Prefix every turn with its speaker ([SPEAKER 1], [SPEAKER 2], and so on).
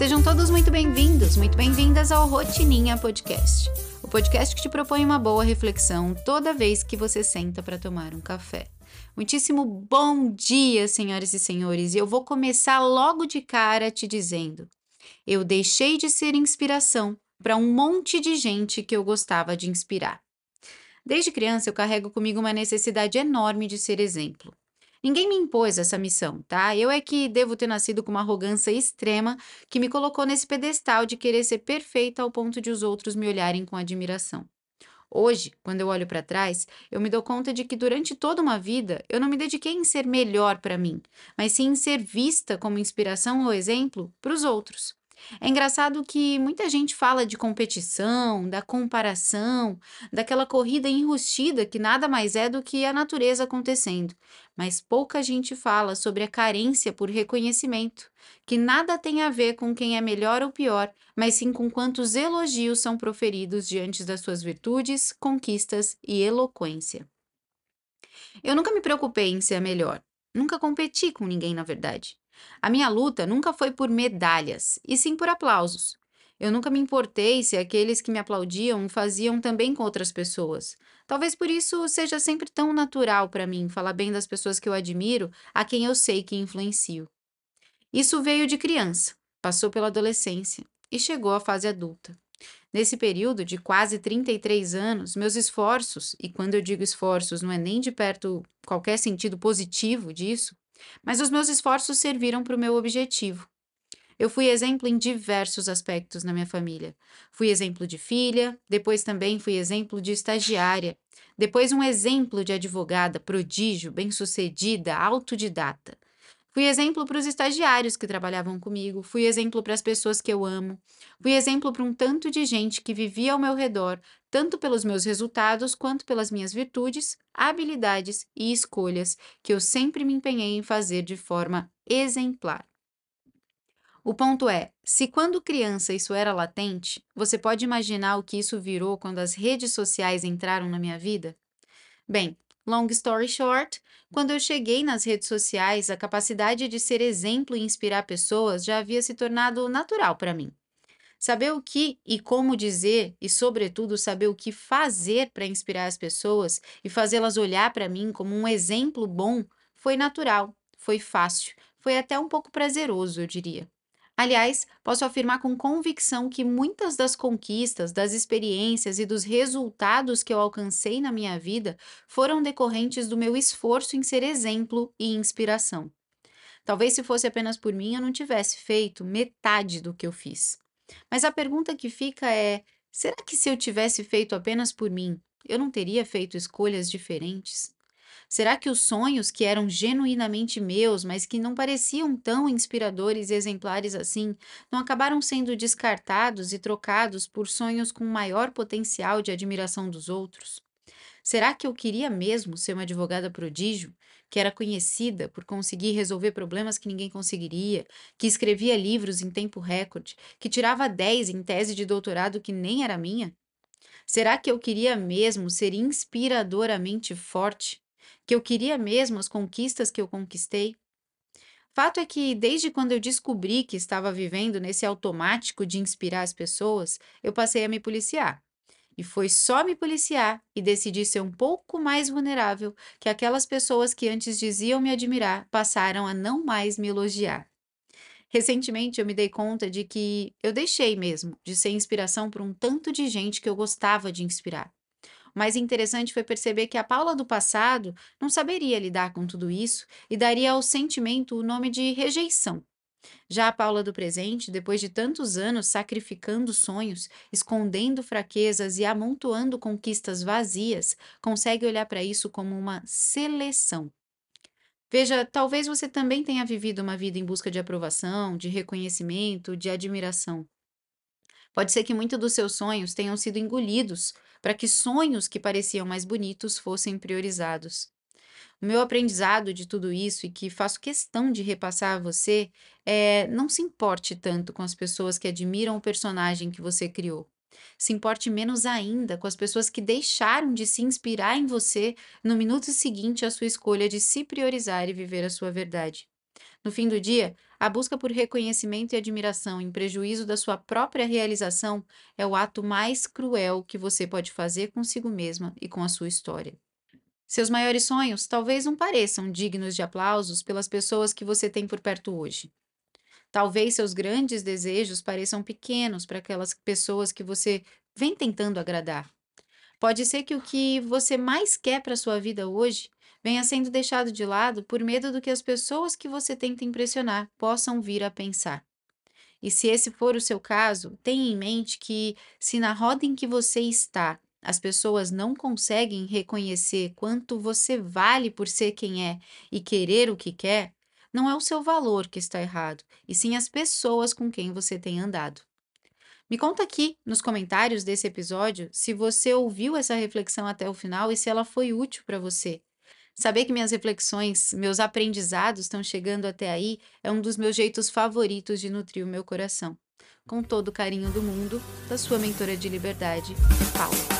[SPEAKER 1] Sejam todos muito bem-vindos, muito bem-vindas ao Rotininha Podcast. O podcast que te propõe uma boa reflexão toda vez que você senta para tomar um café. Muitíssimo bom dia, senhoras e senhores, e eu vou começar logo de cara te dizendo: eu deixei de ser inspiração para um monte de gente que eu gostava de inspirar. Desde criança eu carrego comigo uma necessidade enorme de ser exemplo. Ninguém me impôs essa missão, tá? Eu é que devo ter nascido com uma arrogância extrema que me colocou nesse pedestal de querer ser perfeita ao ponto de os outros me olharem com admiração. Hoje, quando eu olho para trás, eu me dou conta de que durante toda uma vida eu não me dediquei em ser melhor para mim, mas sim em ser vista como inspiração ou exemplo para os outros. É engraçado que muita gente fala de competição, da comparação, daquela corrida enrustida que nada mais é do que a natureza acontecendo, mas pouca gente fala sobre a carência por reconhecimento, que nada tem a ver com quem é melhor ou pior, mas sim com quantos elogios são proferidos diante das suas virtudes, conquistas e eloquência. Eu nunca me preocupei em ser a melhor, nunca competi com ninguém, na verdade. A minha luta nunca foi por medalhas, e sim por aplausos. Eu nunca me importei se aqueles que me aplaudiam faziam também com outras pessoas. Talvez por isso seja sempre tão natural para mim falar bem das pessoas que eu admiro, a quem eu sei que influencio. Isso veio de criança, passou pela adolescência e chegou à fase adulta. Nesse período de quase 33 anos, meus esforços, e quando eu digo esforços, não é nem de perto qualquer sentido positivo disso, mas os meus esforços serviram para o meu objetivo. Eu fui exemplo em diversos aspectos na minha família. Fui exemplo de filha, depois também fui exemplo de estagiária, depois um exemplo de advogada, prodígio, bem-sucedida, autodidata. Fui exemplo para os estagiários que trabalhavam comigo, fui exemplo para as pessoas que eu amo, fui exemplo para um tanto de gente que vivia ao meu redor, tanto pelos meus resultados quanto pelas minhas virtudes, habilidades e escolhas que eu sempre me empenhei em fazer de forma exemplar. O ponto é: se quando criança isso era latente, você pode imaginar o que isso virou quando as redes sociais entraram na minha vida? Bem, Long story short, quando eu cheguei nas redes sociais, a capacidade de ser exemplo e inspirar pessoas já havia se tornado natural para mim. Saber o que e como dizer, e, sobretudo, saber o que fazer para inspirar as pessoas e fazê-las olhar para mim como um exemplo bom, foi natural, foi fácil, foi até um pouco prazeroso, eu diria. Aliás, posso afirmar com convicção que muitas das conquistas, das experiências e dos resultados que eu alcancei na minha vida foram decorrentes do meu esforço em ser exemplo e inspiração. Talvez se fosse apenas por mim eu não tivesse feito metade do que eu fiz. Mas a pergunta que fica é: será que se eu tivesse feito apenas por mim, eu não teria feito escolhas diferentes? Será que os sonhos que eram genuinamente meus, mas que não pareciam tão inspiradores e exemplares assim, não acabaram sendo descartados e trocados por sonhos com maior potencial de admiração dos outros? Será que eu queria mesmo ser uma advogada prodígio, que era conhecida por conseguir resolver problemas que ninguém conseguiria, que escrevia livros em tempo recorde, que tirava 10 em tese de doutorado que nem era minha? Será que eu queria mesmo ser inspiradoramente forte, que eu queria mesmo as conquistas que eu conquistei. Fato é que, desde quando eu descobri que estava vivendo nesse automático de inspirar as pessoas, eu passei a me policiar. E foi só me policiar e decidir ser um pouco mais vulnerável que aquelas pessoas que antes diziam me admirar passaram a não mais me elogiar. Recentemente eu me dei conta de que eu deixei mesmo de ser inspiração para um tanto de gente que eu gostava de inspirar. O mais interessante foi perceber que a Paula do passado não saberia lidar com tudo isso e daria ao sentimento o nome de rejeição. Já a Paula do presente, depois de tantos anos sacrificando sonhos, escondendo fraquezas e amontoando conquistas vazias, consegue olhar para isso como uma seleção. Veja, talvez você também tenha vivido uma vida em busca de aprovação, de reconhecimento, de admiração. Pode ser que muitos dos seus sonhos tenham sido engolidos para que sonhos que pareciam mais bonitos fossem priorizados. O meu aprendizado de tudo isso e que faço questão de repassar a você é não se importe tanto com as pessoas que admiram o personagem que você criou. Se importe menos ainda com as pessoas que deixaram de se inspirar em você no minuto seguinte à sua escolha de se priorizar e viver a sua verdade. No fim do dia, a busca por reconhecimento e admiração em prejuízo da sua própria realização é o ato mais cruel que você pode fazer consigo mesma e com a sua história. Seus maiores sonhos talvez não pareçam dignos de aplausos pelas pessoas que você tem por perto hoje. Talvez seus grandes desejos pareçam pequenos para aquelas pessoas que você vem tentando agradar. Pode ser que o que você mais quer para sua vida hoje venha sendo deixado de lado por medo do que as pessoas que você tenta impressionar possam vir a pensar. E se esse for o seu caso, tenha em mente que, se na roda em que você está as pessoas não conseguem reconhecer quanto você vale por ser quem é e querer o que quer, não é o seu valor que está errado, e sim as pessoas com quem você tem andado. Me conta aqui nos comentários desse episódio se você ouviu essa reflexão até o final e se ela foi útil para você. Saber que minhas reflexões, meus aprendizados estão chegando até aí é um dos meus jeitos favoritos de nutrir o meu coração. Com todo o carinho do mundo, da sua mentora de liberdade, Paula.